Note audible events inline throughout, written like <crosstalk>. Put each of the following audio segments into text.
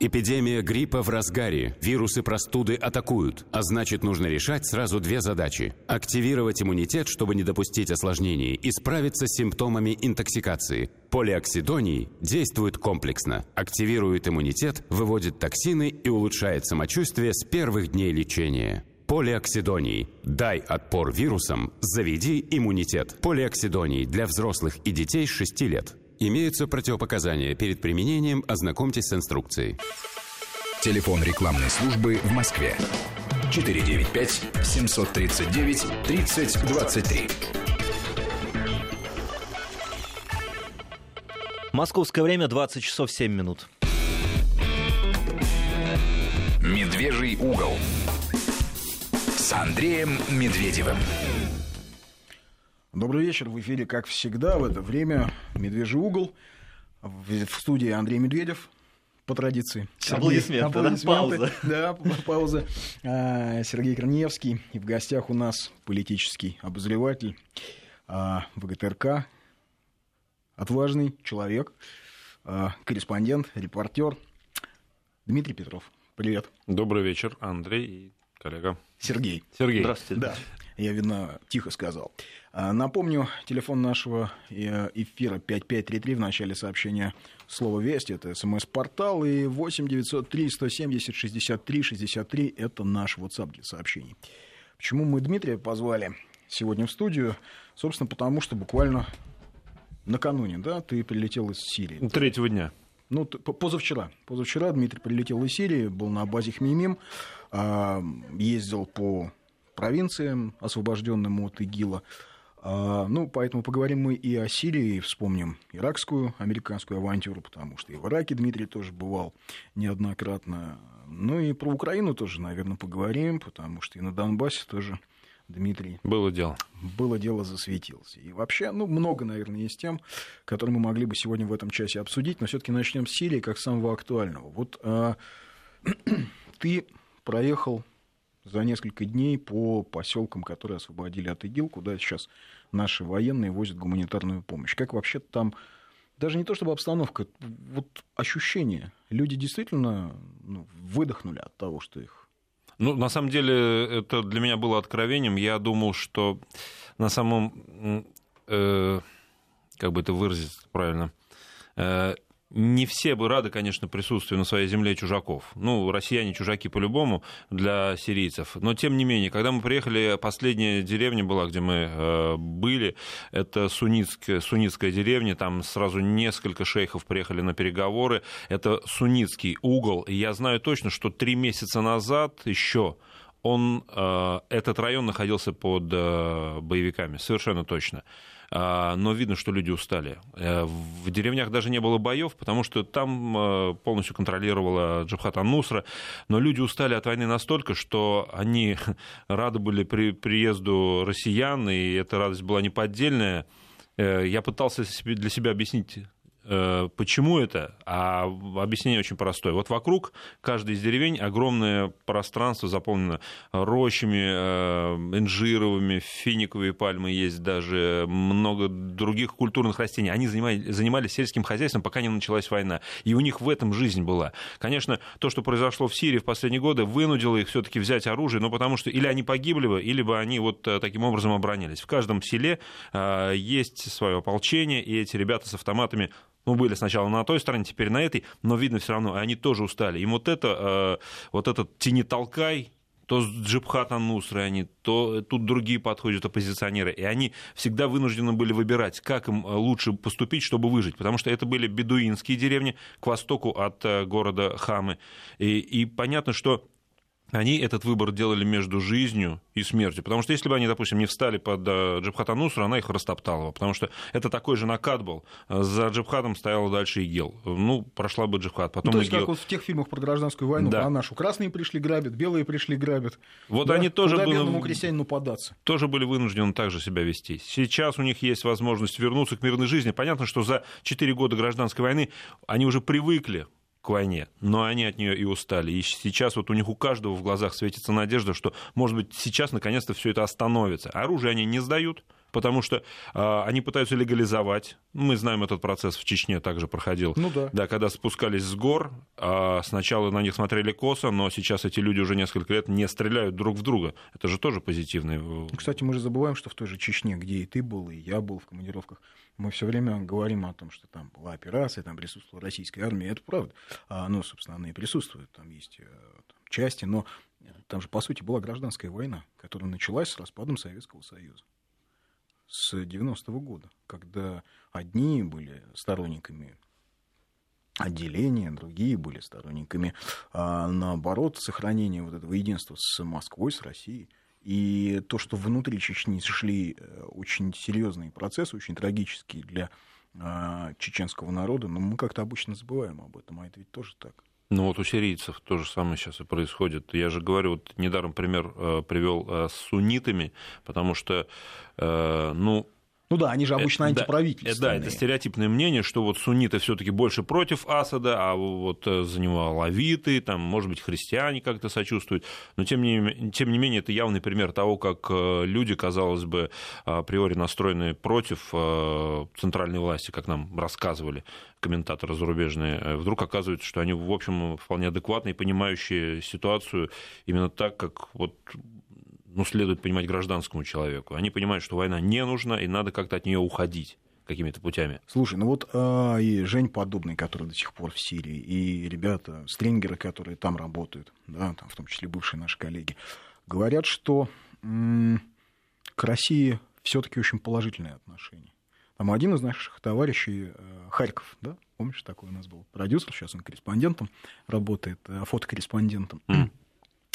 Эпидемия гриппа в разгаре. Вирусы простуды атакуют. А значит, нужно решать сразу две задачи. Активировать иммунитет, чтобы не допустить осложнений, и справиться с симптомами интоксикации. Полиоксидоний действует комплексно. Активирует иммунитет, выводит токсины и улучшает самочувствие с первых дней лечения. Полиоксидоний. Дай отпор вирусам, заведи иммунитет. Полиоксидоний для взрослых и детей с 6 лет. Имеются противопоказания. Перед применением ознакомьтесь с инструкцией. Телефон рекламной службы в Москве. 495-739-3023. Московское время 20 часов 7 минут. Медвежий угол. С Андреем Медведевым. Добрый вечер. В эфире, как всегда, в это время «Медвежий угол». В в студии Андрей Медведев, по традиции. Аплодисменты, да? Пауза. Да, пауза. А, Сергей Корнеевский. И в гостях у нас политический обозреватель а, ВГТРК, отважный человек, а, корреспондент, репортер Дмитрий Петров. Привет. Добрый вечер, Андрей и коллега. Сергей. Сергей. Здравствуйте. Да, я, видно, тихо сказал. А, Напомню, телефон нашего э, эфира 5533 в начале сообщения слово «Весть». Это смс-портал. И 8 903 170 63 63 – это наш WhatsApp для сообщений. Почему мы Дмитрия позвали сегодня в студию? Собственно, потому что буквально накануне, да, ты прилетел из Сирии. Третьего дня. Ну, позавчера. Позавчера Дмитрий прилетел из Сирии, был на базе Хмимим, а, ездил по провинциям, освобожденным от ИГИЛа. А, ну, поэтому поговорим мы и о Сирии, и вспомним иракскую, американскую авантюру, потому что и в Ираке Дмитрий тоже бывал неоднократно. Ну и про Украину тоже, наверное, поговорим, потому что и на Донбассе тоже Дмитрий Было дело. было дело засветился. И вообще, ну, много, наверное, есть тем, которые мы могли бы сегодня в этом часе обсудить, но все-таки начнем с Сирии как самого актуального. Вот а, <clears throat> ты проехал за несколько дней по поселкам, которые освободили от ИГИЛ, куда сейчас наши военные возят гуманитарную помощь. Как вообще там, даже не то чтобы обстановка, вот ощущение, люди действительно ну, выдохнули от того, что их Ну, на самом деле, это для меня было откровением. Я думал, что на самом... э, как бы это выразить правильно? Э, не все бы рады, конечно, присутствию на своей земле чужаков. Ну, россияне чужаки по-любому для сирийцев. Но, тем не менее, когда мы приехали, последняя деревня была, где мы э, были, это суннитская, суннитская деревня, там сразу несколько шейхов приехали на переговоры. Это суннитский угол. И я знаю точно, что три месяца назад еще он, э, этот район находился под э, боевиками, совершенно точно. А, Но видно, что люди устали. Э, В деревнях даже не было боев, потому что там э, полностью контролировала Джабхат Ан-Нусра. Но люди устали от войны настолько, что они <laughs> рады были при приезду россиян, и эта радость была неподдельная. Э, Я пытался для себя объяснить, почему это, а объяснение очень простое. Вот вокруг каждой из деревень огромное пространство заполнено рощами, э, инжировыми, финиковые пальмы есть даже, много других культурных растений. Они занимали- занимались сельским хозяйством, пока не началась война. И у них в этом жизнь была. Конечно, то, что произошло в Сирии в последние годы, вынудило их все-таки взять оружие, но потому что или они погибли бы, или бы они вот э, таким образом оборонялись. В каждом селе э, есть свое ополчение, и эти ребята с автоматами ну, были сначала на той стороне, теперь на этой, но видно все равно, они тоже устали. Им вот это, э, вот этот тени-толкай, то с Джибхата Нусры они, то тут другие подходят оппозиционеры. И они всегда вынуждены были выбирать, как им э, лучше поступить, чтобы выжить. Потому что это были бедуинские деревни к востоку от э, города Хамы. И, и понятно, что они этот выбор делали между жизнью и смертью. Потому что если бы они, допустим, не встали под э, Джабхат Нусру, она их растоптала бы. Потому что это такой же накат был. За Джабхатом стояла дальше ИГИЛ. Ну, прошла бы Джабхат, потом Ну, то есть, ИГИЛ. как вот в тех фильмах про гражданскую войну, Да. про нашу. Красные пришли грабят, белые пришли грабят. Вот Да, они тоже Куда были- бедному крестьянину податься? тоже были вынуждены также себя вести. Сейчас у них есть возможность вернуться к мирной жизни. Понятно, что за 4 года гражданской войны они уже привыкли к войне, но они от нее и устали. И сейчас вот у них у каждого в глазах светится надежда, что, может быть, сейчас наконец-то все это остановится. Оружие они не сдают, потому что э, они пытаются легализовать. Мы знаем этот процесс в Чечне также проходил. Ну да. Да, когда спускались с гор, э, сначала на них смотрели косо, но сейчас эти люди уже несколько лет не стреляют друг в друга. Это же тоже позитивный. Кстати, мы же забываем, что в той же Чечне, где и ты был, и я был в командировках, мы все время говорим о том, что там была операция, там присутствовала российская армия. Это правда. А, ну, собственно, она и присутствует. Там есть э, там, части, но там же, по сути, была гражданская война, которая началась с распадом Советского Союза с 90-го года, когда одни были сторонниками отделения, другие были сторонниками, а, наоборот, сохранения вот этого единства с Москвой, с Россией. И то, что внутри Чечни шли э, очень серьезные процессы, очень трагические для а, чеченского народа, но мы как-то обычно забываем об этом, а это ведь тоже так. Ну вот у сирийцев то же самое сейчас и происходит. Я же говорю, вот недаром пример э, привел э, с суннитами, потому что, э, ну, ну да, они же обычно э, антиправительственные. Да, это стереотипное мнение, что вот сунниты все таки больше против Асада, а вот э, за него алавиты, там, может быть, христиане как-то сочувствуют. Но тем не, тем не менее, это явный пример того, как э, люди, казалось бы, априори настроены против центральной власти, как нам рассказывали комментаторы зарубежные, вдруг оказывается, что они, в общем, вполне адекватные, понимающие ситуацию именно так, как вот ну, следует понимать гражданскому человеку. Они понимают, что война не нужна, и надо как-то от нее уходить какими-то путями. Слушай, ну вот а, и Жень Подобный, который до сих пор в Сирии, и ребята, стрингеры, которые там работают, да, там в том числе бывшие наши коллеги, говорят, что м- к России все-таки очень положительное отношение. Там один из наших товарищей, э, Харьков, да, помнишь, такой у нас был продюсер, сейчас он корреспондентом работает, э, фотокорреспондентом. Mm.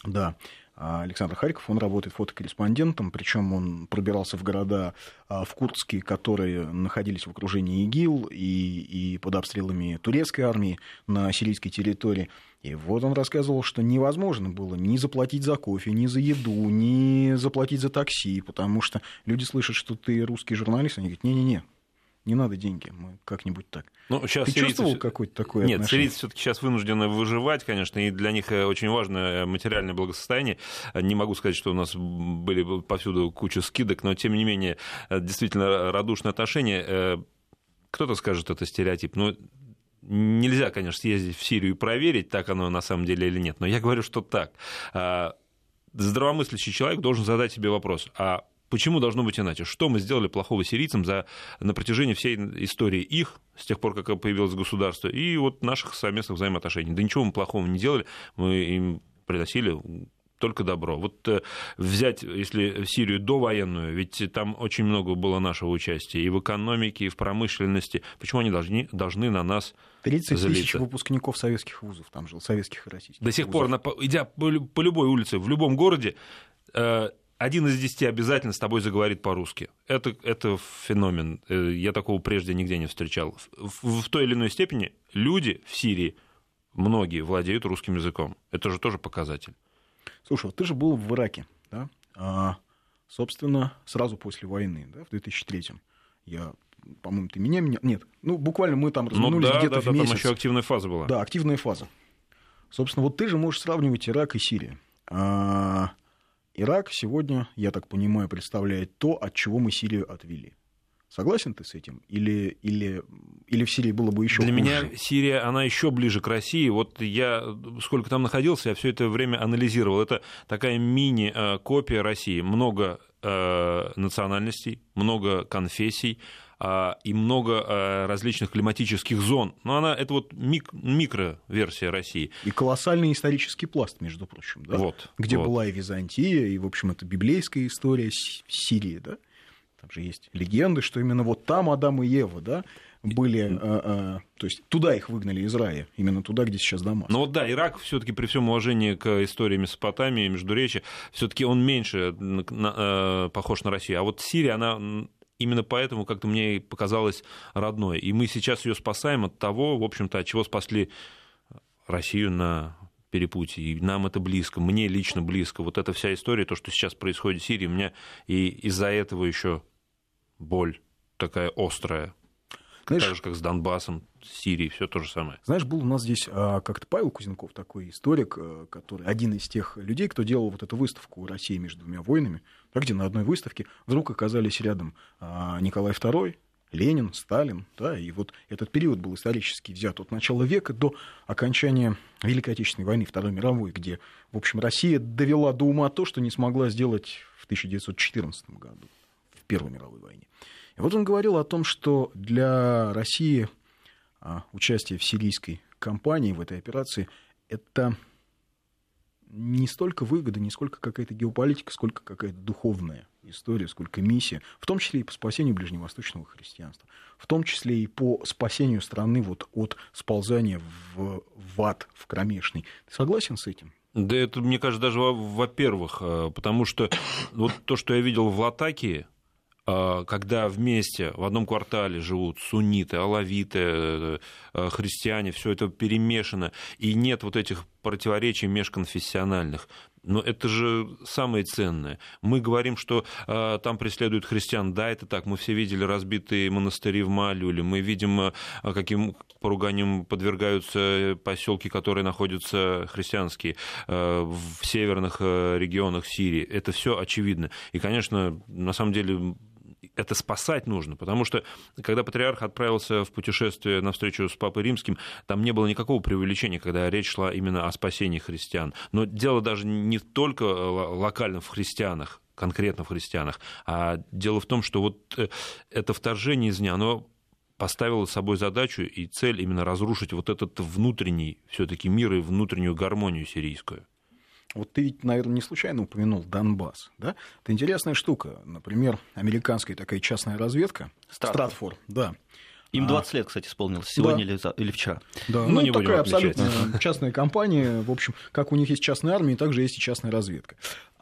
Да, а Александр Харьков, он работает фотокорреспондентом, причем он пробирался в города а, в Курске, которые находились в окружении ИГИЛ и, и под обстрелами турецкой армии на сирийской территории. И вот он рассказывал, что невозможно было ни заплатить за кофе, ни за еду, ни заплатить за такси, потому что люди слышат, что ты русский журналист, они говорят, не-не-не, не надо деньги, мы как-нибудь так. Ну, сейчас Ты чувствовал какое-то такое Нет, отношение? сирийцы все-таки сейчас вынуждены выживать, конечно, и для них э, очень важно э, материальное благосостояние. Не могу сказать, что у нас были повсюду куча скидок, но тем не менее, э, действительно радушное отношение. Кто-то скажет, это стереотип, но нельзя, конечно, съездить в Сирию и проверить, так оно на самом деле или нет. Но я говорю, что так. А, здравомыслящий человек должен задать себе вопрос, а Почему должно быть иначе? Что мы сделали плохого сирийцам за, на протяжении всей истории их, с тех пор, как появилось государство, и вот наших совместных взаимоотношений? Да ничего мы плохого не делали, мы им приносили только добро. Вот э, взять, если Сирию довоенную, ведь там очень много было нашего участия и в экономике, и в промышленности. Почему они должны, должны на нас 30 залиться? тысяч выпускников советских вузов там жил, советских и российских До сих вузов. пор, идя по, любой улице, в любом городе, э, один из десяти обязательно с тобой заговорит по-русски. Это, это феномен. Э, я такого прежде нигде не встречал. В, в той или иной степени люди в Сирии, многие владеют русским языком. Это же тоже показатель. Слушай, вот ты же был в Ираке, да? А, собственно, сразу после войны, да, в 2003-м. Я, по-моему, ты меня, меня... Нет, ну, буквально мы там разминулись ну, да, где-то да, в да, месяц. там еще активная фаза была. Да, активная фаза. Собственно, вот ты же можешь сравнивать Ирак и Сирию. А, Ирак сегодня, я так понимаю, представляет то, от чего мы Сирию отвели. Согласен ты с этим? Или, или, или в Сирии было бы еще Для хуже? меня Сирия, она еще ближе к России. Вот я, сколько там находился, я все это время анализировал. Это такая мини-копия России. Много э, национальностей, много конфессий, и много а, различных климатических зон. Но она это вот мик, микроверсия России. И колоссальный исторический пласт, между прочим, да? Вот, где вот. была и Византия, и, в общем, это библейская история Сирии, да? Там же есть легенды, что именно вот там Адам и Ева, да, были, а, а, то есть туда их выгнали из рая, именно туда, где сейчас Дамаск. Ну вот да, Ирак все-таки при всем уважении к истории Месопотамии, Междуречия, все-таки он меньше на, э, похож на Россию. А вот Сирия, она именно поэтому как-то мне показалось родной. И мы сейчас ее спасаем от того, в общем-то, от чего спасли Россию на перепутье. И нам это близко, мне лично близко. Вот эта вся история, то, что сейчас происходит в Сирии, у меня и из-за этого еще боль такая острая. Знаешь, так же, как с Донбассом, Сирией, все то же самое. Знаешь, был у нас здесь а, как-то Павел Кузенков, такой историк, а, который один из тех людей, кто делал вот эту выставку России между двумя войнами, да, где на одной выставке вдруг оказались рядом а, Николай II, Ленин, Сталин, да, и вот этот период был исторически взят от начала века до окончания Великой Отечественной войны, Второй мировой, где, в общем, Россия довела до ума то, что не смогла сделать в 1914 году, в Первой мировой войне. И вот он говорил о том, что для России а, участие в сирийской кампании, в этой операции, это не столько выгода, не сколько какая-то геополитика, сколько какая-то духовная история, сколько миссия, в том числе и по спасению ближневосточного христианства, в том числе и по спасению страны вот от сползания в, в ад, в кромешный. Ты согласен с этим? Да это, мне кажется, даже во-первых, э, потому что вот то, что я видел в Латакии, когда вместе в одном квартале живут сунниты, алавиты, э, христиане, все это перемешано, и нет вот этих противоречий межконфессиональных. Но это же самое ценное. Мы говорим, что э, там преследуют христиан. Да, это так. Мы все видели разбитые монастыри в Малюле. Мы видим, э, каким поруганиям подвергаются поселки, которые находятся христианские э, в северных э, регионах Сирии. Это все очевидно. И, конечно, на самом деле это спасать нужно, потому что когда патриарх отправился в путешествие на встречу с Папой Римским, там не было никакого преувеличения, когда речь шла именно о спасении христиан. Но дело даже не только локально в христианах, конкретно в христианах, а дело в том, что вот э, это вторжение из дня, оно поставило собой задачу и цель именно разрушить вот этот внутренний все-таки мир и внутреннюю гармонию сирийскую. Вот ты ведь, наверное, не случайно упомянул Донбасс, да? Это интересная штука. Например, американская такая частная разведка. Стратфор. да. Им 20 а, лет, кстати, исполнилось, сегодня да. или, или вчера. Да, ну, ну не такая абсолютно частная компания. В общем, как у них есть частная армия, также есть и частная разведка.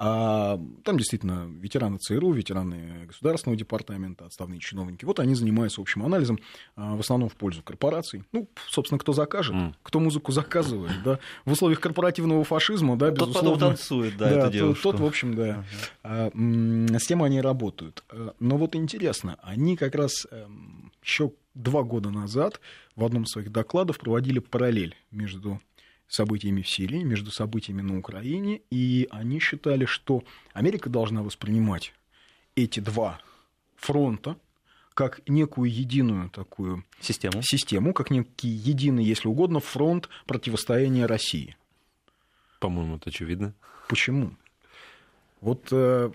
А там действительно ветераны ЦРУ, ветераны Государственного департамента, отставные чиновники. Вот они занимаются общим анализом, а, в основном в пользу корпораций. Ну, собственно, кто закажет, mm. кто музыку заказывает, да. В условиях корпоративного фашизма, да, безусловно. Тот потом танцует, да, да эту девушку. Тот, в общем, да. Uh-huh. С тем они работают. Но вот интересно, они как раз эм, еще два года назад в одном из своих докладов проводили параллель между событиями в Сирии, между событиями на Украине, и они считали, что Америка должна воспринимать эти два фронта как некую единую такую систему, систему как некий единый, если угодно, фронт противостояния России. По-моему, это очевидно. Почему? Вот, э,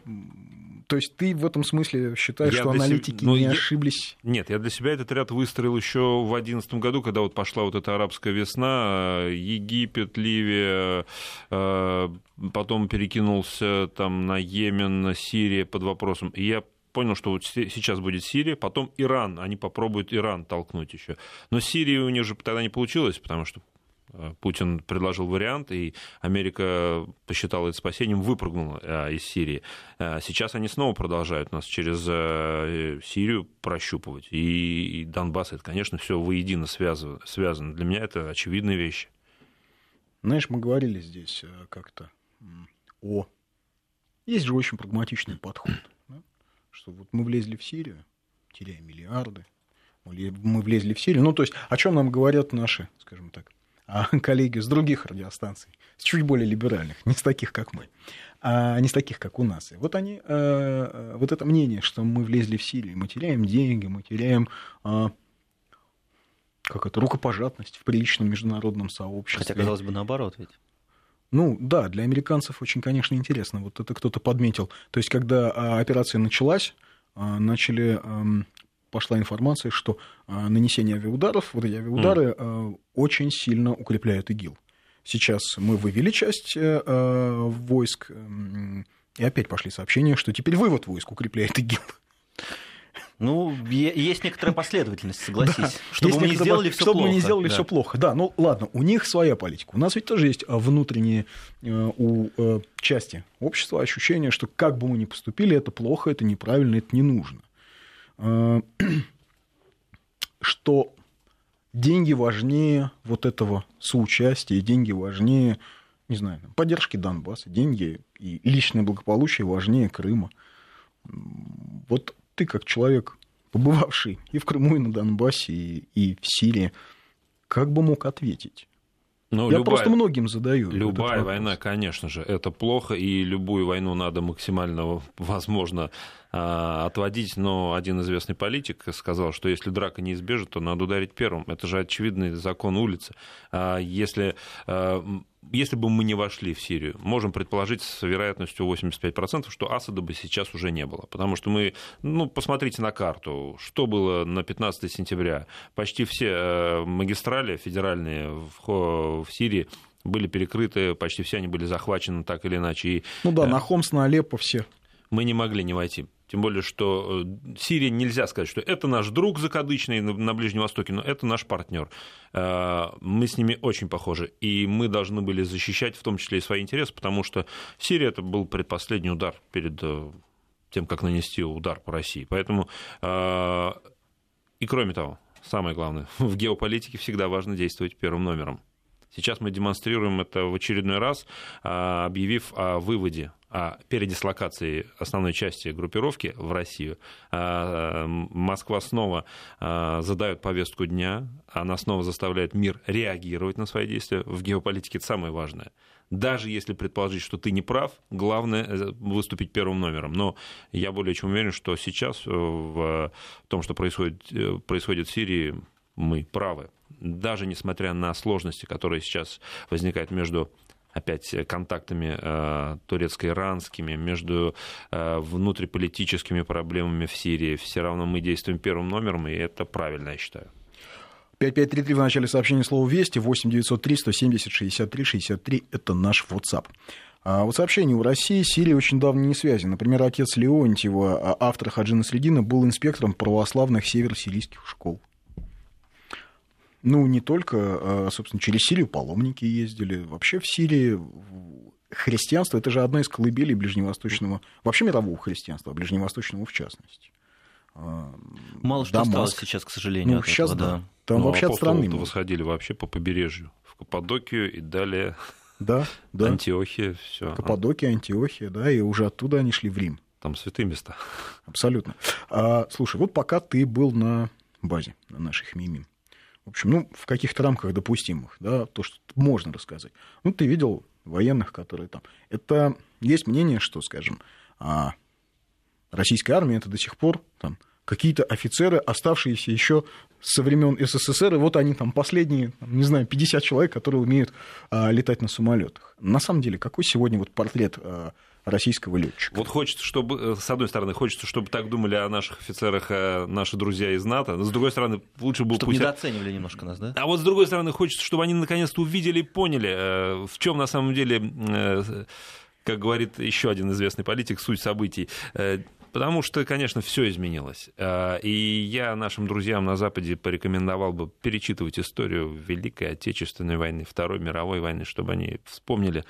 то есть ты в этом смысле считаешь, я что аналитики себя... Ну, не я... ошиблись? Нет, я для себя этот ряд выстроил еще в 2011 году, когда вот пошла вот эта арабская весна, э, Египет, Ливия, э, потом перекинулся там на Йемен, на Сирия под вопросом. И я понял, что вот сейчас будет Сирия, потом Иран, они попробуют Иран толкнуть еще. Но Сирия у них же тогда не получилось, потому что Путин предложил вариант, и Америка посчитала это спасением, выпрыгнула э, из Сирии. Э, сейчас они снова продолжают нас через Сирию прощупывать. И Донбасс, это, конечно, все воедино связано. Для меня это очевидные вещи. Знаешь, мы говорили здесь как-то о... Есть же очень прагматичный подход, да? что вот мы влезли в Сирию, теряем миллиарды, мы влезли в Сирию. Ну, то есть, о чем нам говорят наши, скажем так, <laughs> коллеги с других радиостанций, с чуть более либеральных, не с таких, как мы, а не с таких, как у нас. И вот они, э, э, вот это мнение, что мы влезли в Сирию, мы теряем деньги, мы теряем а, как это, рукопожатность в приличном международном сообществе. Хотя, казалось бы, наоборот ведь. Ну да, для американцев очень, конечно, интересно. Вот это кто-то подметил. То есть, когда а, операция началась, начали пошла информация, что а, нанесение авиаударов, вот эти авиаудары mm. очень сильно укрепляют ИГИЛ. Сейчас мы вывели часть э, э, войск, и опять пошли сообщения, что теперь вывод войск укрепляет ИГИЛ. Ну, есть некоторая последовательность, <laughs> согласись. Да, чтобы мы не сделали все чтобы плохо. мы не сделали да. все плохо. Да, ну ладно, у них своя политика. У нас ведь тоже есть а, внутренние у части общества ощущение, что как бы мы ни поступили, это плохо, это неправильно, это не нужно. Э, <clears throat> что деньги важнее вот этого соучастия, деньги важнее, не знаю, поддержки Донбасса, деньги и личное благополучие важнее Крыма. Вот ты как человек побывавший и в Крыму, и на Донбассе, и, и в Сирии, как бы мог ответить? Ну, Я любая, просто многим задаю. Любая война, конечно же, это плохо, и любую войну надо максимально, возможно, отводить, но один известный политик сказал, что если драка неизбежна, то надо ударить первым. Это же очевидный закон улицы. А Если, а, если бы мы не вошли в Сирию, можем предположить с вероятностью 85%, что Асада бы сейчас уже не было. Потому что мы, ну, посмотрите на карту, что было на 15 сентября. Почти все магистрали федеральные в, Сирии были перекрыты, почти все они были захвачены так или иначе. Ну да, э, на Хомс, на Алеппо все. мы не могли не войти. Тем более, что э, Сирия нельзя сказать, что это наш друг закадычный на Ближнем Востоке, но это наш партнер. Мы с ними очень похожи, и мы должны были защищать в том числе и свои интересы, потому что Сирия это был предпоследний удар перед э, тем, как нанести удар по России. Поэтому э, и кроме того, самое главное, <laughs> в геополитике всегда важно действовать первым номером. Сейчас мы демонстрируем это в очередной раз, объявив о выводе, передислокации основной части группировки в Россию. А, Москва снова а, задает повестку дня, она снова заставляет мир реагировать на свои действия. В геополитике это самое важное. Даже если предположить, что ты не прав, главное э, выступить первым номером. Но я более чем уверен, что сейчас э, в том, что происходит, э, происходит в Сирии, мы правы. Даже несмотря на сложности, которые сейчас возникают между опять контактами э, турецко-иранскими, между э, внутриполитическими проблемами в Сирии, все равно мы действуем первым номером, и это правильно, я считаю. 5533 в начале сообщения слово «Вести», 8903 170 63 63 – это наш WhatsApp. А вот сообщение у России с Сирией очень давно не связано. Например, отец Леонтьева, а автор Хаджина Средина, был инспектором православных северо-сирийских школ. Ну, не только, а, собственно, через Сирию паломники ездили. Вообще в Сирии христианство – это же одна из колыбелей ближневосточного, вообще мирового христианства, а ближневосточного в частности. А, Мало что Дамаск. осталось сейчас, к сожалению, Ну, от сейчас этого, да. Там Ну, вообще от страны. восходили вообще по побережью, в Каппадокию и далее Да, <laughs> да. Антиохия, все. Каппадокия, Антиохия, да, и уже оттуда они шли в Рим. Там святые места. Абсолютно. А, слушай, вот пока ты был на базе, на наших мимим, в общем, ну, в каких-то рамках допустимых, да, то, что можно рассказать. Ну, ты видел военных, которые там... Это есть мнение, что, скажем, а, российская армия это до сих пор там какие-то офицеры, оставшиеся еще со времен СССР, и вот они там последние, не знаю, 50 человек, которые умеют а, летать на самолетах. На самом деле, какой сегодня вот портрет а, российского летчика? Вот хочется, чтобы, э, с одной стороны, хочется, чтобы так думали о наших офицерах э, наши друзья из НАТО, но с другой стороны, лучше бы Чтобы пусть... недооценивали немножко нас, да? А вот с другой стороны, хочется, чтобы они наконец-то увидели и поняли, э, в чем на самом деле, как говорит еще один известный политик, суть событий. Потому что, конечно, все изменилось. И я нашим друзьям на Западе порекомендовал бы перечитывать историю Великой Отечественной войны, Второй мировой войны, чтобы они вспомнили,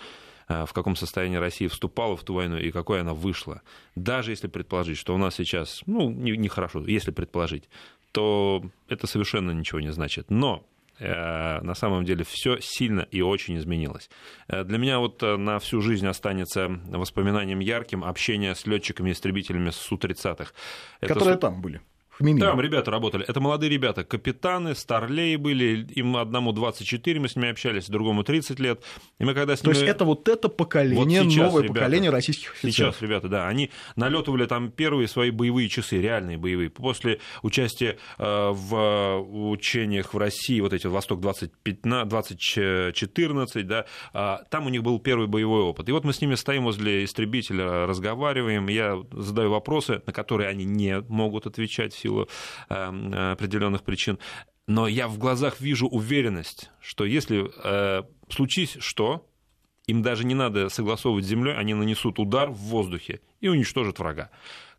в каком состоянии Россия вступала в ту войну и какой она вышла. Даже если предположить, что у нас сейчас, ну, не- нехорошо, если предположить, то это совершенно ничего не значит. Но э, на самом деле все сильно и очень изменилось. Э, Для меня вот э, на всю жизнь останется воспоминанием ярким общение с летчиками и истребителями с Су-30-х. Это которые Су- там были, в Мимиме. там ребята работали. Это молодые ребята, капитаны, старлей были. Им одному 24, мы с ними общались, другому 30 лет. И мы когда с То ними... есть это вот это поколение, Вот сейчас, новое ребята, поколение российских офицеров. Сейчас, ребята, да, они налетывали там первые свои боевые часы, реальные боевые. После участия э, в учениях в России, вот эти Восток 2015, 2014, да, а, там у них был первый боевой опыт. И вот мы с ними стоим возле истребителя, разговариваем, я задаю вопросы, на которые они не могут отвечать в силу э, определенных причин. Но я в глазах вижу уверенность, что если э, случись что, им даже не надо согласовывать с землей, они нанесут удар в воздухе и уничтожат врага.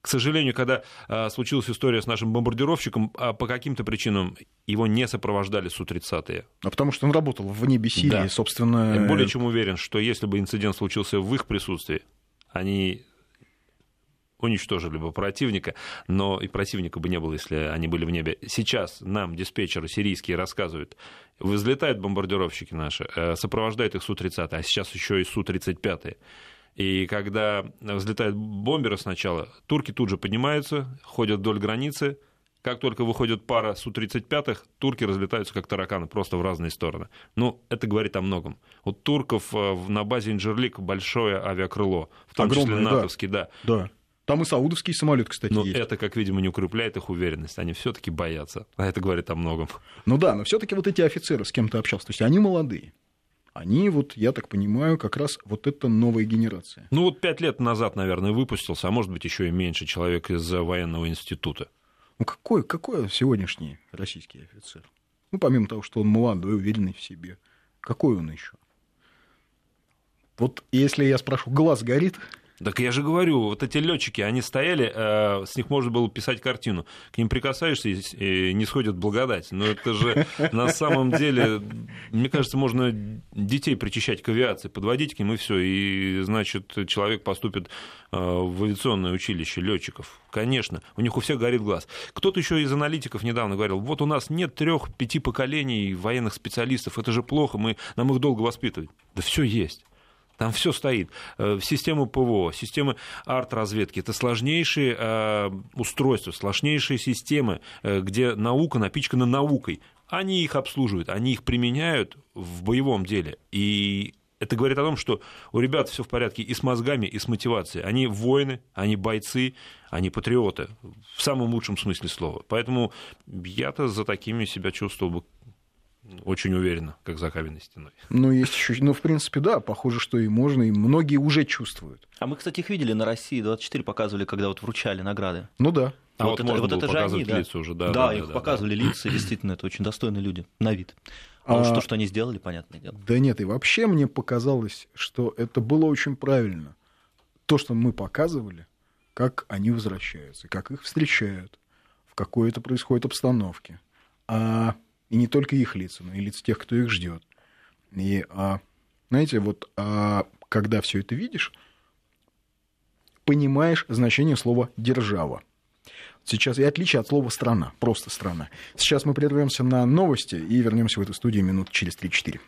К сожалению, когда э, случилась история с нашим бомбардировщиком, а по каким-то причинам его не сопровождали Су-30. А потому что он работал в небе Сирии, Да. собственно. Я более чем уверен, что если бы инцидент случился в их присутствии, они уничтожили бы противника, но и противника бы не было, если они были в небе. Сейчас нам диспетчеры сирийские рассказывают, взлетают бомбардировщики наши, э, сопровождают их Су-30, а сейчас еще и Су-35. И когда взлетают бомберы сначала, турки тут же поднимаются, ходят вдоль границы, Как только выходит пара Су-35, турки разлетаются как тараканы просто в разные стороны. Ну, это говорит о многом. У турков э, на базе Инжерлик большое авиакрыло, в том Огромное, числе да. натовский, да. Да. Там и саудовский самолет, кстати, Но есть. это, как видимо, не укрепляет их уверенность. Они все-таки боятся. А это говорит о многом. Ну да, но все-таки вот эти офицеры, с кем ты общался, то есть они молодые. Они, вот, я так понимаю, как раз вот это новая генерация. Ну вот пять лет назад, наверное, выпустился, а может быть еще и меньше человек из военного института. Ну какой, какой сегодняшний российский офицер? Ну, помимо того, что он молодой, уверенный в себе. Какой он еще? Вот если я спрошу, глаз горит, Так я же говорю, вот эти летчики, они стояли, э, с них можно было писать картину. К ним прикасаешься и не сходит благодать. Но это же на самом деле, мне кажется, можно детей причащать к авиации, подводить к ним и все. И, значит, человек поступит э, в авиационное училище летчиков. Конечно, у них у всех горит глаз. Кто-то еще из аналитиков недавно говорил, вот у нас нет трех-пяти поколений военных специалистов, это же плохо, мы, нам их долго воспитывать. Да все есть. Там все стоит. Э, Системы ПВО, системы арт-разведки. Это сложнейшие э, устройства, сложнейшие системы, э, где наука напичкана наукой. Они их обслуживают, они их применяют в боевом деле. И это говорит о том, что у ребят все в порядке и с мозгами, и с мотивацией. Они воины, они бойцы, они патриоты, в самом лучшем смысле слова. Поэтому я-то за такими себя чувствовал бы очень уверенно, как за каменной стеной. ну, есть еще, ну, в принципе, да, похоже, что и можно, и многие уже чувствуют. А мы, кстати, их видели на России 24 показывали, когда вот вручали награды. Ну да. А вот, это, можно вот было это же показывать они, да. лица уже, да. Да, да, их да, показывали лица, и действительно, это очень достойные люди на вид. А, А- уж то, что они сделали, понятное дело. Да нет, и вообще мне показалось, что это было очень правильно. То, что мы показывали, как они возвращаются, как их встречают, в какой это происходит обстановке. А, и не только их лица, но и лица тех, кто их ждет. И, а, знаете, вот а, когда все это видишь, понимаешь значение слова «держава». Сейчас и отличие от слова страна, просто страна. Сейчас мы прервемся на новости и вернемся в эту студию минут через 3-4.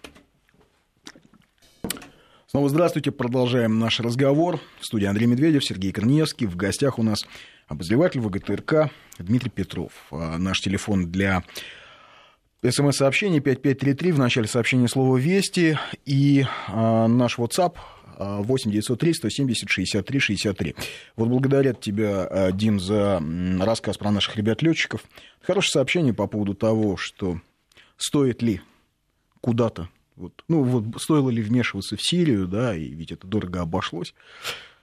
Снова здравствуйте, продолжаем наш разговор. В студии Андрей Медведев, Сергей Корнеевский. В гостях у нас обозреватель ВГТРК Дмитрий Петров. А Наш телефон для СМС-сообщений 5533, в начале сообщения слово «Вести», и а, наш WhatsApp 8 903 170 63 63. Вот благодаря тебе, а, Дим, за рассказ про наших ребят-летчиков. Хорошее сообщение по поводу того, что стоит ли куда-то вот, ну, вот стоило ли вмешиваться в Сирию, да, и ведь это дорого обошлось.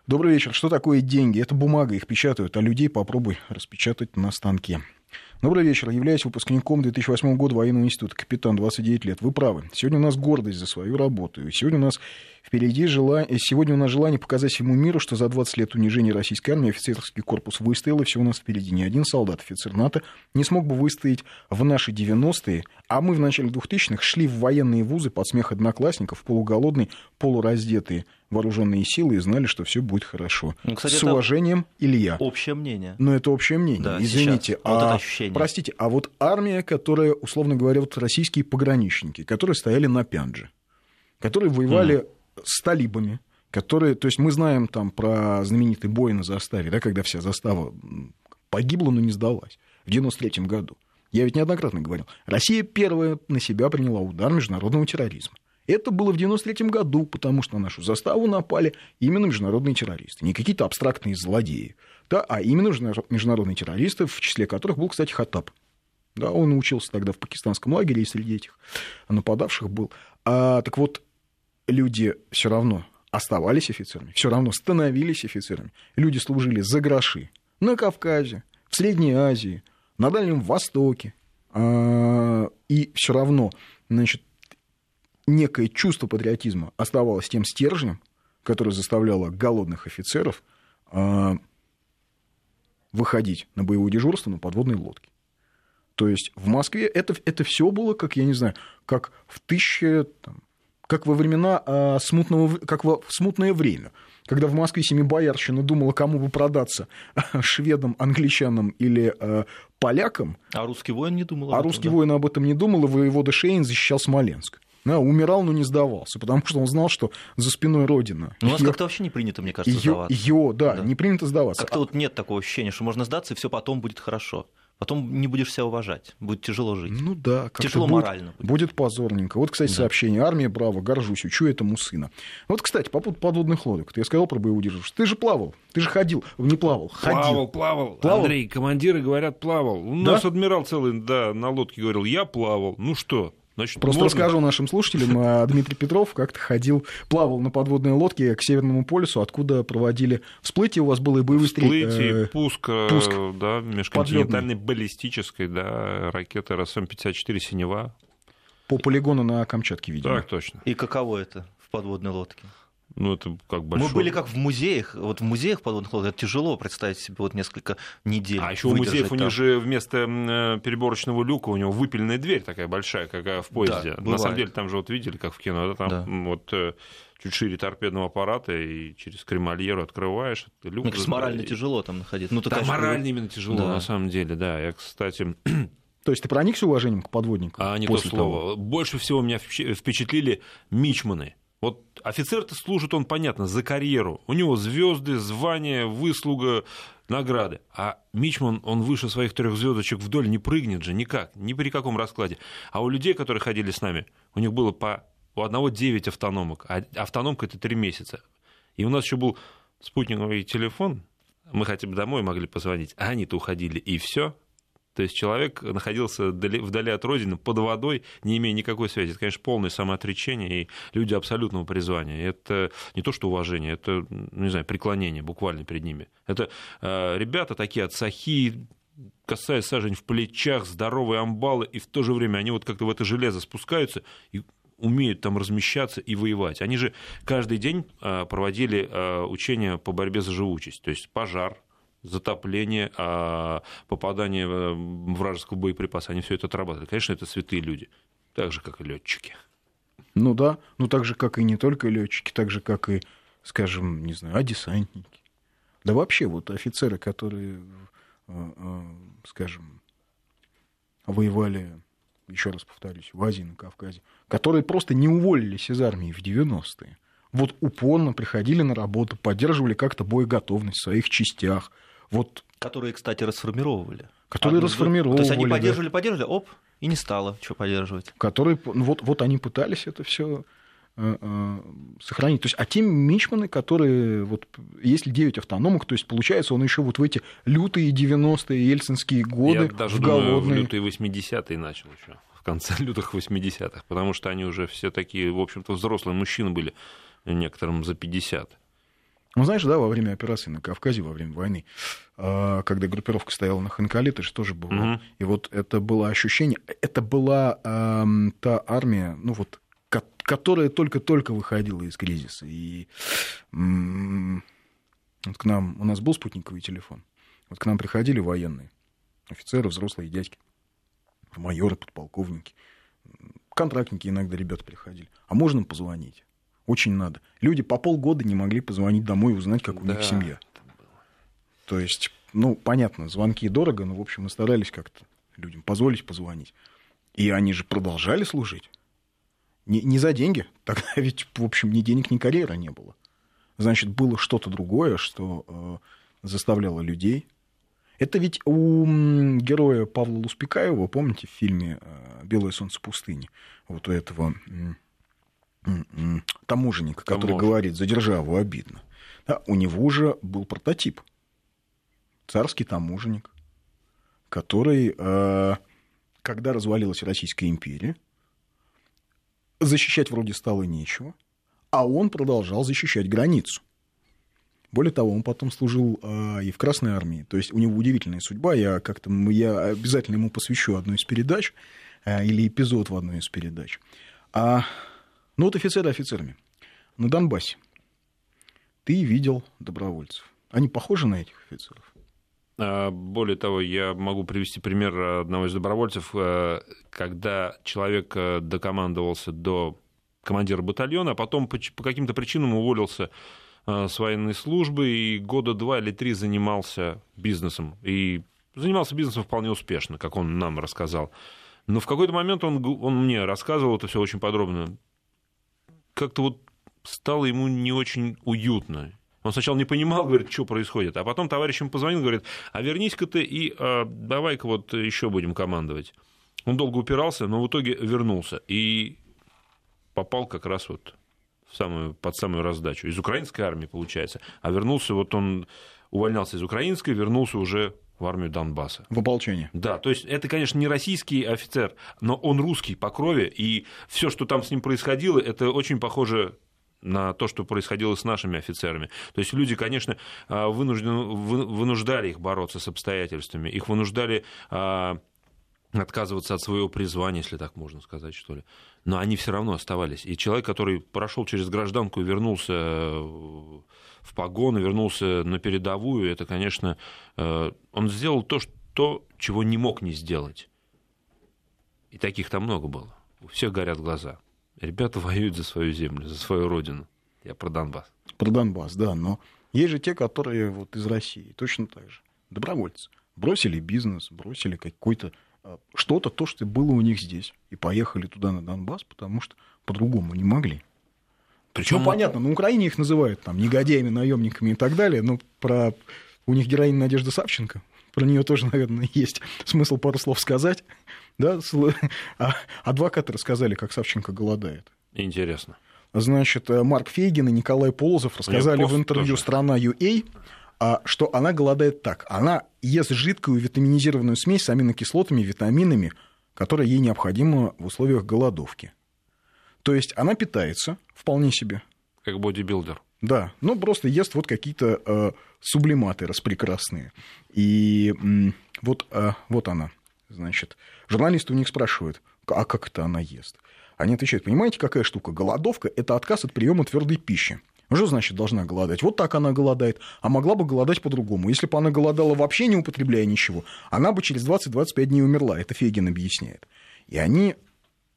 Добрый вечер. Что такое деньги? Это бумага, их печатают, а людей попробуй распечатать на станке. Добрый вечер. Являюсь выпускником 2008 года военного института, капитан, 29 лет. Вы правы. Сегодня у нас гордость за свою работу. И сегодня у нас впереди желание, сегодня у нас желание показать всему миру, что за 20 лет унижения российской армии офицерский корпус выстоял, и все у нас впереди. Ни один солдат, офицер НАТО не смог бы выстоять в наши 90-е, а мы в начале 2000-х шли в военные вузы под смех одноклассников, полуголодные, полураздетые вооруженные силы и знали, что все будет хорошо. Ну, кстати, С уважением, Илья. Общее мнение. Но это общее мнение. Да, Извините. сейчас. Вот это а, ощущение. Простите, а вот армия, которая, условно говоря, вот российские пограничники, которые стояли на Пяндже, которые воевали с талибами, которые, то есть мы знаем там про знаменитый бой на заставе, да, когда вся застава погибла, но не сдалась в 93 году. Я ведь неоднократно говорил, Россия первая на себя приняла удар международного терроризма. Это было в 93 году, потому что на нашу заставу напали именно международные террористы, не какие-то абстрактные злодеи, да, а именно международные террористы, в числе которых был, кстати, Хаттаб. Да, он учился тогда в пакистанском лагере и среди этих нападавших был. А, так вот, люди все равно оставались офицерами, все равно становились офицерами. Люди служили за гроши на Кавказе, в Средней Азии, на Дальнем Востоке. А, и все равно, значит, некое чувство патриотизма оставалось тем стержнем, которое заставляло голодных офицеров а, выходить на боевое дежурство на подводной лодке. То есть в Москве это, это все было, как, я не знаю, как в тысяче, там, как во времена а, смутного, как во смутное время, когда в Москве Семибоярщина думала, кому бы продаться, шведам, англичанам или а, полякам, А русский воин не думал об а этом, русский да? воин об этом не думал, и воевода Шейн защищал Смоленск. Да, умирал, но не сдавался, потому что он знал, что за спиной Родина. Ну, У нас Её- как-то вообще не принято, мне кажется, её- сдаваться. её, да, Да. не принято сдаваться. Как-то вот нет такого ощущения, что можно сдаться, и все потом будет хорошо. Потом не будешь себя уважать, будет тяжело жить. Ну да, тяжело будет, морально. Будет. будет позорненько. Вот, кстати, да. сообщение. Армия, браво, горжусь, учу этому сына. Вот, кстати, по поводу подводных лодок. Ты сказал про боевую держишь. Ты же плавал, ты же ходил, не плавал, ходил. Плавал, плавал. плавал. Андрей, командиры говорят, плавал. У да? нас адмирал целый, да, на лодке говорил, я плавал. Ну что, Значит, Просто можно... расскажу нашим слушателям, <laughs> а, Дмитрий Петров как-то ходил, плавал на подводной лодке к Северному полюсу, откуда проводили всплытие у вас было и боевые всплытие, стрельбы. Э, пуск, э, пуск, да, межконтинентальной баллистической, да, ракеты РСМ-54 «Синева». По полигону на Камчатке, видимо. Так, точно. И каково это в подводной лодке? Ну, это как большой... Мы были как в музеях. Вот в музеях подводных лодок это тяжело представить себе вот несколько недель. А еще у музеев там. у них же вместо э, переборочного люка у него выпиленная дверь такая большая, как в поезде. Да, На самом деле там же вот видели, как в кино, да, там да. вот э, чуть шире торпедного аппарата, и через кремольеру открываешь. Люк, ну, морально и... тяжело там находиться. Ну, да, конечно, морально именно тяжело, да. на самом деле, да. Я, кстати... <clears throat> То есть ты проникся уважением к подводникам? А, не то слово. Того? Больше всего меня впечатлили мичманы. Вот офицер-то служит он, понятно, за карьеру. У него звезды, звания, выслуга, награды. А Мичман, он выше своих трех звездочек вдоль не прыгнет же никак, ни при каком раскладе. А у людей, которые ходили с нами, у них было по у одного 9 автономок, а автономка это 3 месяца. И у нас еще был спутниковый телефон, мы хотя бы домой могли позвонить, а они-то уходили, и все, то есть человек находился вдали от родины, под водой, не имея никакой связи. Это, конечно, полное самоотречение, и люди абсолютного призвания. Это не то, что уважение, это, ну, не знаю, преклонение буквально перед ними. Это э, ребята такие от сахи, касаясь сажень в плечах, здоровые амбалы, и в то же время они вот как-то в это железо спускаются и умеют там размещаться и воевать. Они же каждый день э, проводили э, учения по борьбе за живучесть, то есть пожар, затопление, а попадание вражеского боеприпаса, они все это отрабатывали. Конечно, это святые люди, так же, как и летчики. Ну да, ну так же, как и не только летчики, так же, как и, скажем, не знаю, а десантники. Да вообще вот офицеры, которые, э, э, скажем, воевали, еще раз повторюсь, в Азии, на Кавказе, которые просто не уволились из армии в 90-е. Вот упорно приходили на работу, поддерживали как-то боеготовность в своих частях – вот... Которые, кстати, расформировывали. Которые Одну... расформировывали. То есть они поддерживали, да. поддерживали, оп, и не стало, что поддерживать. Которые, ну вот, вот они пытались это все э, э, сохранить. То есть, а те мичманы, которые, вот, если 9 автономок, то есть, получается, он еще вот в эти лютые 90-е ельцинские годы, Я даже в голодные... думаю, в лютые 80-е начал еще, в конце <laughs> лютых 80-х, потому что они уже все такие, в общем-то, взрослые мужчины были, некоторым за 50. Ну, знаешь, да, во время операции на Кавказе, во время войны, а, когда группировка стояла на Ханкале, ты же тоже был. Угу. И вот это было ощущение, это была э, та армия, ну вот, которая только-только выходила из кризиса. И э, вот к нам, у нас был спутниковый телефон, вот к нам приходили военные, офицеры, взрослые дядьки, майоры, подполковники, контрактники иногда ребята приходили. А можно позвонить? Очень надо. Люди по полгода не могли позвонить домой и узнать, как у да. них семья. То есть, ну, понятно, звонки дорого, но, в общем, мы старались как-то людям позволить позвонить. И они же продолжали служить. Не, не за деньги. <laughs> Тогда ведь, в общем, ни денег, ни карьеры не было. Значит, было что-то другое, что э, заставляло людей. Это ведь у героя Павла Луспекаева, помните, в фильме э, «Белое солнце пустыни», вот у этого таможенника, который Таможен. говорит, за державу обидно. Да, у него же был прототип. Царский таможенник, который, э, когда развалилась Российская империя, защищать вроде стало нечего, а он продолжал защищать границу. Более того, он потом служил э, и в Красной армии. То есть у него удивительная судьба. Я как-то я обязательно ему посвящу одну из передач э, или эпизод в одной из передач. А ну вот офицеры офицерами. На Донбассе ты видел добровольцев. Они похожи на этих офицеров? А, более того, я могу привести пример одного из добровольцев, э, когда человек э, докомандовался до командира батальона, а потом по каким-то причинам уволился э, с военной службы и года два или три занимался бизнесом. И занимался бизнесом вполне успешно, как он нам рассказал. Но в какой-то момент он, он мне рассказывал это все очень подробно как-то вот стало ему не очень уютно. Он сначала не понимал, говорит, что происходит, а потом товарищ ему позвонил, говорит, а вернись-ка ты и а, давай-ка вот еще будем командовать. Он долго упирался, но в итоге вернулся и попал как раз вот в самую, под самую раздачу. Из украинской армии, получается. А вернулся, вот он увольнялся из украинской, вернулся уже в армию Донбасса. В ополчение. Да, то есть это, конечно, не российский офицер, но он русский по крови, и все, что там с ним происходило, это очень похоже на то, что происходило с нашими офицерами. То есть люди, конечно, а, вынуждены, вынуждали их бороться с обстоятельствами, их вынуждали а, отказываться от своего призвания, если так можно сказать, что ли. Но они все равно оставались. И человек, который прошел через гражданку и вернулся в погоны, вернулся на передовую, это, конечно, э, он сделал то, что, чего не мог не сделать. И таких там много было. У всех горят глаза. Ребята воюют за свою землю, за свою родину. Я про Донбасс. Про Донбасс, да. Но есть же те, которые вот из России, точно так же. Добровольцы. Бросили бизнес, бросили какой-то что-то, то, что было у них здесь. И поехали туда, на Донбасс, потому что по-другому не могли. Причем, ну, понятно, на Украине их называют там негодяями, наемниками и так далее, но про у них героиня Надежда Савченко, про нее тоже, наверное, есть смысл пару слов сказать. Да? А адвокаты рассказали, как Савченко голодает. Интересно. Значит, э, Марк Фейгин и Николай Полозов рассказали в интервью тоже. «Страна UA», что она голодает так. Она ест жидкую витаминизированную смесь с аминокислотами, витаминами, которая ей необходима в условиях голодовки. То есть она питается вполне себе. Как бодибилдер. Да, ну просто ест вот какие-то э, сублиматы распрекрасные. И э, вот, э, вот она, значит. Журналисты у них спрашивают, а как это она ест? Они отвечают, понимаете, какая штука? Голодовка – это отказ от приема твердой пищи. Что значит должна голодать? Вот так она голодает, а могла бы голодать по-другому. Если бы она голодала вообще не употребляя ничего, она бы через 20-25 дней умерла. Это Фейгин объясняет. И они,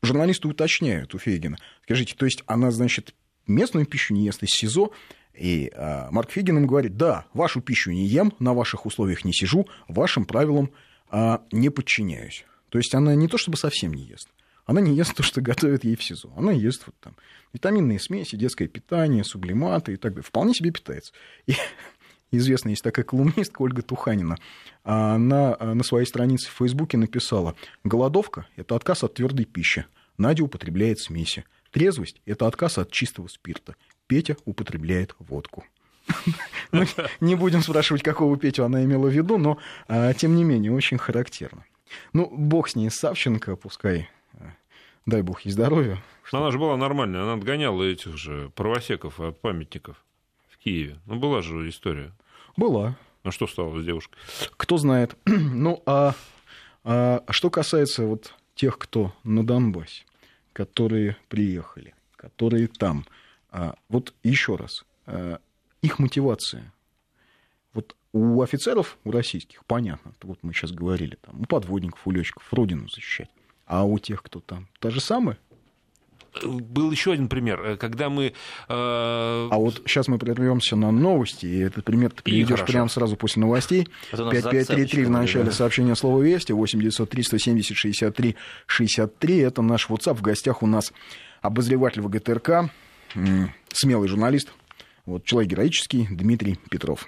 журналисты уточняют у Фейгина. Скажите, то есть она, значит, местную пищу не ест из СИЗО, и а, Марк Фейгин им говорит, да, вашу пищу не ем, на ваших условиях не сижу, вашим правилам а, не подчиняюсь. То есть она не то чтобы совсем не ест, она не ест то, что готовят ей в СИЗО. Она ест вот там витаминные смеси, детское питание, сублиматы и так далее. Вполне себе питается. И <laughs> известная есть такая колумнистка Ольга Туханина. Она на своей странице в Фейсбуке написала, голодовка – это отказ от твердой пищи. Надя употребляет смеси. Трезвость – это отказ от чистого спирта. Петя употребляет водку. <laughs> Ну, не будем спрашивать, какого Петю она имела в виду, но, а, тем не менее, очень характерно. Ну, бог с ней, Савченко, пускай дай бог ей здоровья. Что... Она же была нормальная, она отгоняла этих же правосеков от памятников в Киеве. Ну, была же история. Была. А что стало с девушкой? Кто знает. <clears throat> ну, а, а что касается вот тех, кто на Донбассе, которые приехали, которые там, а, вот еще раз, а, их мотивация. Вот у офицеров, у российских, понятно, вот мы сейчас говорили, там, у подводников, у летчиков, родину защищать. А у тех, кто там, та же самая? был еще один пример, э, когда мы... Э... А вот сейчас мы прервемся на новости, и этот пример ты приведешь прямо сразу после новостей. 5533 в начале да. сообщения слова «Вести», 8903 170 63 63. Это наш WhatsApp. В гостях у нас обозреватель ВГТРК, смелый журналист, вот, человек героический Дмитрий Петров.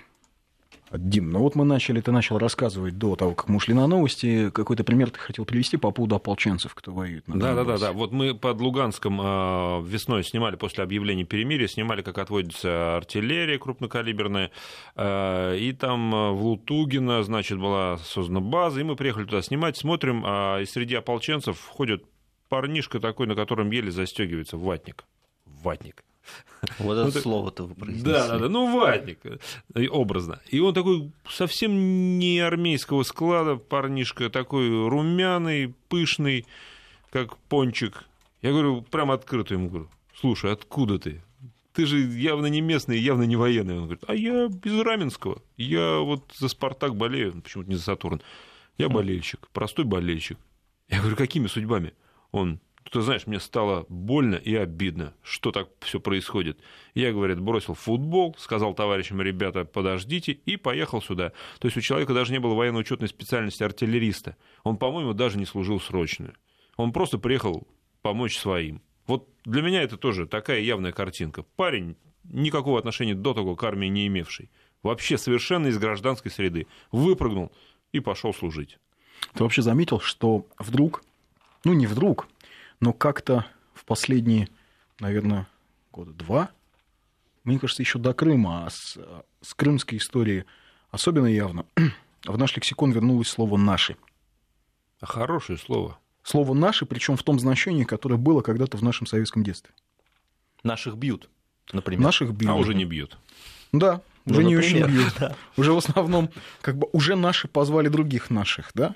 Дим, ну вот мы начали, ты начал рассказывать до того, как мы ушли на новости. Какой-то пример ты хотел привести по поводу ополченцев, кто воюет на Да, да, да, да. Вот мы под Луганском а, весной снимали после объявления перемирия, снимали, как отводится артиллерия крупнокалиберная. А, и там а, в Лутугино, значит, была создана база, и мы приехали туда снимать, смотрим, и среди ополченцев входит парнишка такой, на котором еле застегивается ватник. Ватник. Вот это ну, слово-то вы произнесли. Да, да, да, ну, ватник, образно. И он такой совсем не армейского склада парнишка, такой румяный, пышный, как пончик. Я говорю, прямо открыто ему говорю, слушай, откуда ты? Ты же явно не местный, явно не военный. Он говорит, а я без Раменского. Я вот за «Спартак» болею, почему-то не за «Сатурн». Я болельщик, простой болельщик. Я говорю, какими судьбами? Он, ты знаешь, мне стало больно и обидно, что так все происходит. Я, говорит, бросил футбол, сказал товарищам, ребята, подождите, и поехал сюда. То есть у человека даже не было военно-учетной специальности артиллериста. Он, по-моему, даже не служил срочную. Он просто приехал помочь своим. Вот для меня это тоже такая явная картинка. Парень, никакого отношения до того к армии не имевший, вообще совершенно из гражданской среды, выпрыгнул и пошел служить. Ты вообще заметил, что вдруг, ну не вдруг, но как-то в последние, наверное, года два, мне кажется, еще до Крыма, а с, с крымской истории особенно явно, <clears throat> в наш лексикон вернулось слово «наши». А хорошее слово. Слово «наши», причем в том значении, которое было когда-то в нашем советском детстве. Наших бьют, например. Наших бьют. А уже не бьют. Да, уже Ну, не например, очень бьют. <laughs> да. Уже в основном, как бы, уже наши позвали других наших, да?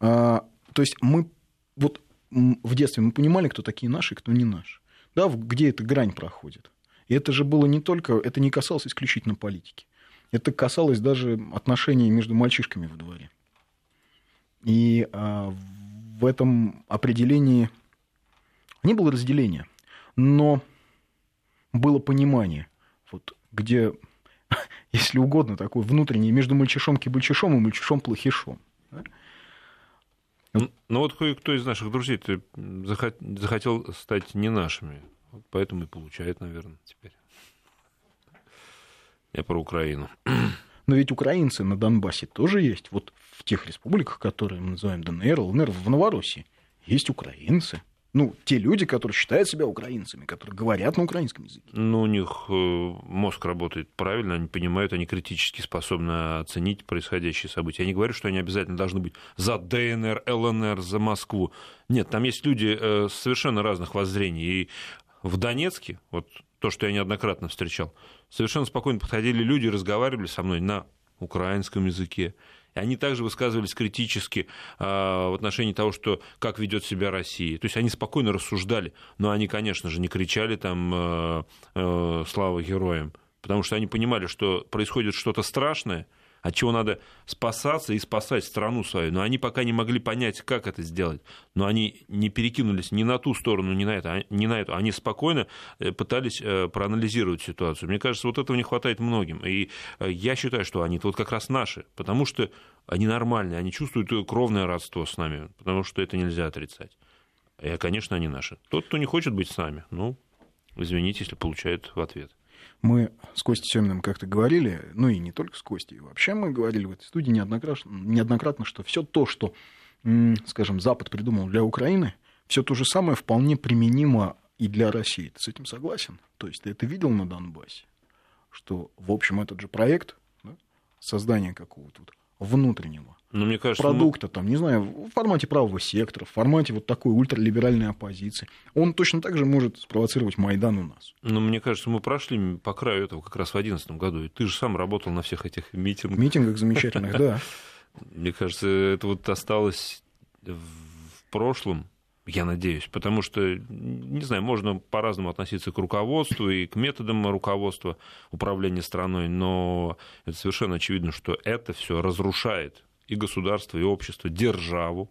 А, то есть мы вот в детстве мы понимали, кто такие наши, кто не наши. Да, где эта грань проходит. И это же было не только, это не касалось исключительно политики. Это касалось даже отношений между мальчишками во дворе. И а, в этом определении не было разделения, но было понимание, вот где, <laughs> если угодно, такое внутреннее между мальчишом кибальчишом и мальчишом плохишом. Ну, вот кое-кто из наших друзей захотел стать не нашими. Вот поэтому и получает, наверное, теперь. Я про Украину. Но ведь украинцы на Донбассе тоже есть. Вот в тех республиках, которые мы называем ДНР, ЛНР, в Новороссии, есть украинцы. Ну, те люди, которые считают себя украинцами, которые говорят на украинском языке. Ну, у них э, мозг работает правильно, они понимают, они критически способны оценить происходящие события. Я не говорю, что они обязательно должны быть за ДНР, ЛНР, за Москву. Нет, там есть люди э, совершенно разных воззрений. И в Донецке, вот то, что я неоднократно встречал, совершенно спокойно подходили люди разговаривали со мной на украинском языке. Они также высказывались критически э, в отношении того, что как ведет себя Россия. То есть они спокойно рассуждали, но они, конечно же, не кричали там э, э, «Слава героям», потому что они понимали, что происходит что-то страшное, от чего надо спасаться и спасать страну свою. Но они пока не могли понять, как это сделать. Но они не перекинулись ни на ту сторону, ни на, это, а- ни на эту. Они спокойно э, пытались э, проанализировать ситуацию. Мне кажется, вот этого не хватает многим. И э, я считаю, что они вот как раз наши, потому что они нормальные, они чувствуют кровное родство с нами, потому что это нельзя отрицать. И, конечно, они наши. Тот, кто не хочет быть с нами, ну, извините, если получает в ответ. Мы с Костей Семиным как-то говорили, ну и не только с Костей, вообще мы говорили в этой студии неоднократно, неоднократно что все то, что, скажем, Запад придумал для Украины, все то же самое вполне применимо и для России. Ты с этим согласен? То есть ты это видел на Донбассе? Что, в общем, этот же проект да, создания какого-то внутреннего Но мне кажется, мы- продукта, там, не знаю, в формате правого сектора, в формате вот такой ультралиберальной оппозиции, он точно так же может спровоцировать Майдан у нас. Ну, мне кажется, мы прошли по краю этого как раз в 2011 году. И ты же сам работал на всех этих митингах. митингах замечательных, да. <laughs> Мне кажется, это вот осталось в прошлом, я надеюсь, потому что, не знаю, можно по-разному относиться к руководству и к методам руководства управления страной, но это совершенно очевидно, что это все разрушает и государство, и общество, державу,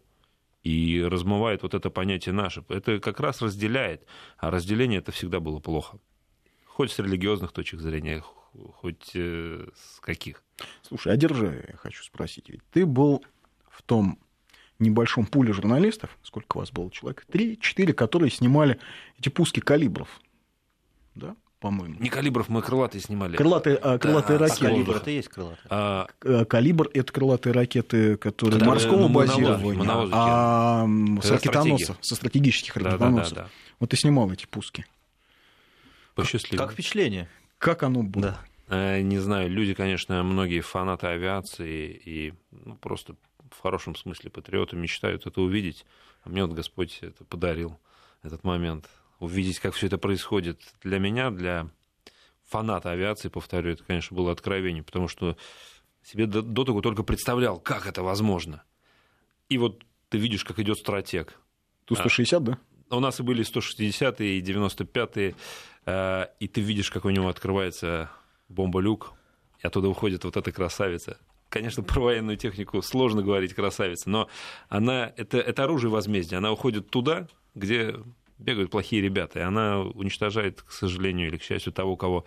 и размывает вот это понятие наше. Это как раз разделяет, а разделение это всегда было плохо. Хоть с религиозных точек зрения, хоть э, с каких. Слушай, о державе я хочу спросить. Ведь ты был в том небольшом пуле журналистов, сколько вас было человек? Три, четыре, которые снимали эти пуски калибров. Да, по-моему. Не калибров мы крылатые снимали. Крылатые, а, крылатые Да, А ракеты. калибр это есть крылатый. А, Э, Калибр — это крылатые ракеты, которые Которые морского моновозики, базирования, а с ракетоносов, со стратегических да, да, да, ракетоносов. да. Вот ты снимал эти пуски. Посчастливо. Как впечатление? Как оно было? Да. Э, Не знаю, люди, конечно, многие фанаты авиации и ну, просто в хорошем смысле патриоты мечтают это увидеть. А мне вот Господь это подарил, этот момент. Увидеть, как все это происходит. Для меня, для фаната авиации, повторю, это, конечно, было откровение, потому что себе до, до того только представлял, как это возможно. И вот ты видишь, как идет стратег. Ту-160, да? У нас и были 160-е, и 95-е, э, и ты видишь, как у него открывается бомба-люк, и оттуда уходит вот эта красавица. Конечно, про военную технику сложно говорить красавица, но она, это, это оружие возмездия. Она уходит туда, где бегают плохие ребята, и она уничтожает, к сожалению или к счастью, того, кого,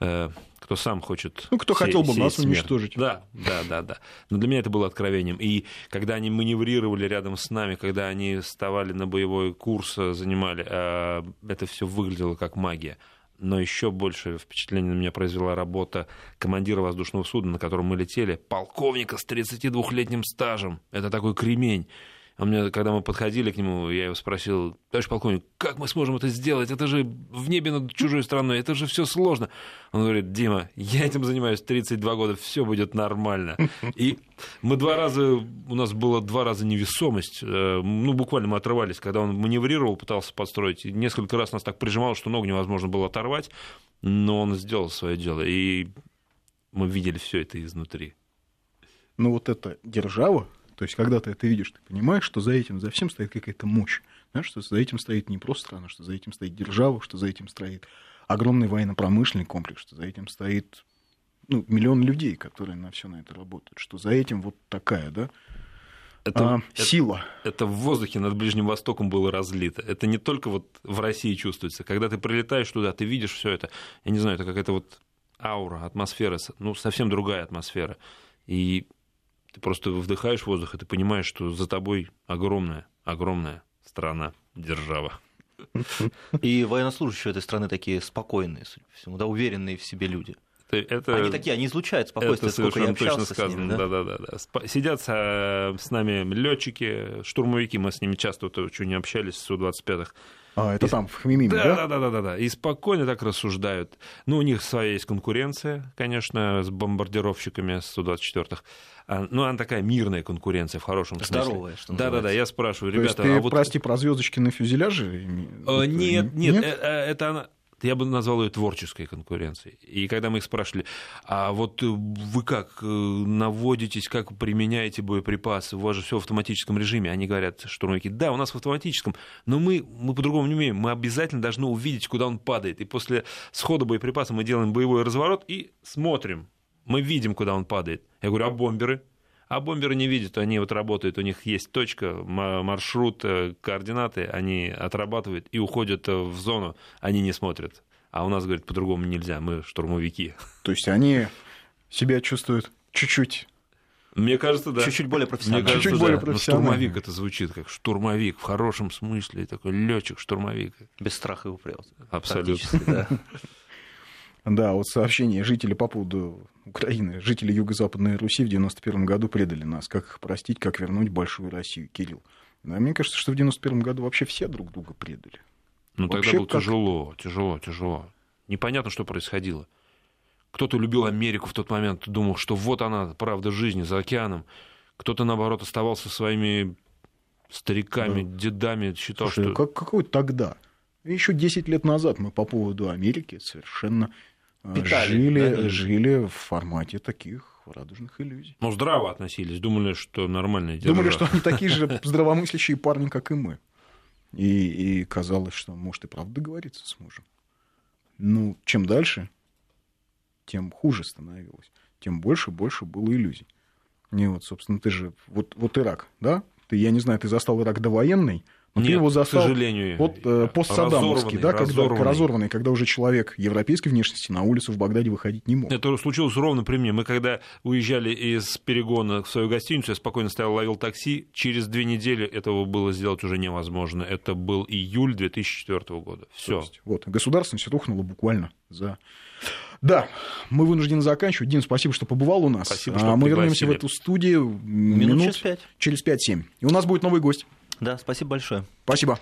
э, кто сам хочет. Ну, кто се- хотел бы нас смерть. уничтожить. Да, да, да, да. Но для меня это было откровением. И когда они маневрировали рядом с нами, когда они вставали на боевой курс, э, занимали, э, это все выглядело как магия. Но еще больше впечатление на меня произвела работа командира воздушного судна, на котором мы летели, полковника с 32-летним стажем. Это такой кремень. Он мне, когда мы подходили к нему, я его спросил, товарищ полковник, как мы сможем это сделать? Это же в небе над чужой страной, это же все сложно. Он говорит, Дима, я этим занимаюсь 32 года, все будет нормально. И мы два раза, у нас было два раза невесомость, э, ну, буквально мы отрывались, когда он маневрировал, пытался подстроить, и несколько раз нас так прижимало, что ногу невозможно было оторвать, но он сделал свое дело, и мы видели все это изнутри. Но вот эта держава, то есть, когда ты это видишь, ты понимаешь, что за этим, за всем стоит какая-то мощь. Знаешь, что за этим стоит не просто страна, что за этим стоит держава, что за этим стоит огромный военно-промышленный комплекс, что за этим стоит ну, миллион людей, которые на все на это работают, что за этим вот такая, да, Это, а, это- сила. это в воздухе над Ближним Востоком было разлито. Это не только вот в России чувствуется. Когда ты прилетаешь туда, ты видишь все это. Я не знаю, это какая-то вот аура, атмосфера, ну, совсем другая атмосфера. И ты просто вдыхаешь воздух, и ты понимаешь, что за тобой огромная, огромная страна, держава. И военнослужащие этой страны такие спокойные, судя по всему, да, уверенные в себе люди. Это, это- Они такие, они излучают это спокойствие, сколько я совершенно точно общался с сказано. ними, да? да, да, да, Сидят э, с нами летчики, штурмовики, мы с ними часто вот очень общались, с Су-25. А, это там, в Хмимиме, Да, да? да, да, да, да. И спокойно так рассуждают. Ну, у них своя есть конкуренция, конечно, с бомбардировщиками с Су-24. А, Ну, она такая мирная конкуренция в хорошем смысле. Здоровая, что Да, да, да. называется. Я спрашиваю, То есть ребята, ты, а вот... прости, про звездочки на фюзеляже? вот, Нет, э, нет, э, э, это она. Я бы назвал ее творческой конкуренцией. И когда мы их спрашивали, а вот э, вы как э, наводитесь, как применяете боеприпасы, у вас же все в автоматическом режиме, они говорят, штурмовики, да, у нас в автоматическом, но мы, мы по-другому не умеем, мы обязательно должны увидеть, куда он падает. И после схода боеприпаса мы делаем боевой разворот и смотрим, мы видим, куда он падает. Я говорю, а бомберы? А бомберы не видят, они вот работают, у них есть точка, ма- маршрут, э, координаты, они отрабатывают и уходят э, в зону, они не смотрят. А у нас, говорит, по-другому нельзя, мы штурмовики. То есть они себя чувствуют чуть-чуть Мне кажется, да. Чуть-чуть более Мне профессионально. кажется, Чуть-чуть да. более Но профессионально. штурмовик это звучит как штурмовик в хорошем смысле, такой летчик, штурмовик. Без страха и упрека. Абсолютно. Да. <laughs> Да, вот сообщение жителей по поводу Украины. Жители Юго-Западной Руси в 91 году предали нас. Как их простить, как вернуть большую Россию? Кирилл. Да, мне кажется, что в 91 году вообще все друг друга предали. Ну, тогда Вообще было как- тяжело, тяжело, тяжело. Непонятно, что происходило. Кто-то любил Америку в тот момент, думал, что вот она, правда жизни за океаном. Кто-то, наоборот, оставался своими стариками, дедами, считал, Слушай, что... как, какой тогда? Еще 10 лет назад мы по поводу Америки совершенно Питали, жили, да? жили в формате таких радужных иллюзий. Ну, здраво относились, думали, что нормальная держава. Думали, что они такие же <laughs> здравомыслящие парни, как и мы. И, и казалось, что может и правда договориться с мужем. Ну, чем дальше, тем хуже становилось. Тем больше, больше было иллюзий. И вот, собственно, ты же... Вот, вот Ирак, да? Ты, я не знаю, ты застал Ирак довоенный, но ты Нет, его к застал... сожалению. Вот э, постсаддамовский, разорванный, да, когда разорванный. разорванный, когда уже человек европейской внешности на улицу в Багдаде выходить не мог. Это случилось ровно при мне. Мы когда уезжали из перегона в свою гостиницу, я спокойно стоял, ловил такси. Через две недели этого было сделать уже невозможно. Это был июль 2004 года. Все. вот, государственность рухнула буквально за... Да, мы вынуждены заканчивать. Дин, спасибо, что побывал у нас. Спасибо, что а мы вернемся в пригласили. эту студию Минут минут через пять. через 5-7. И у нас будет новый гость. Да, спасибо большое. Спасибо.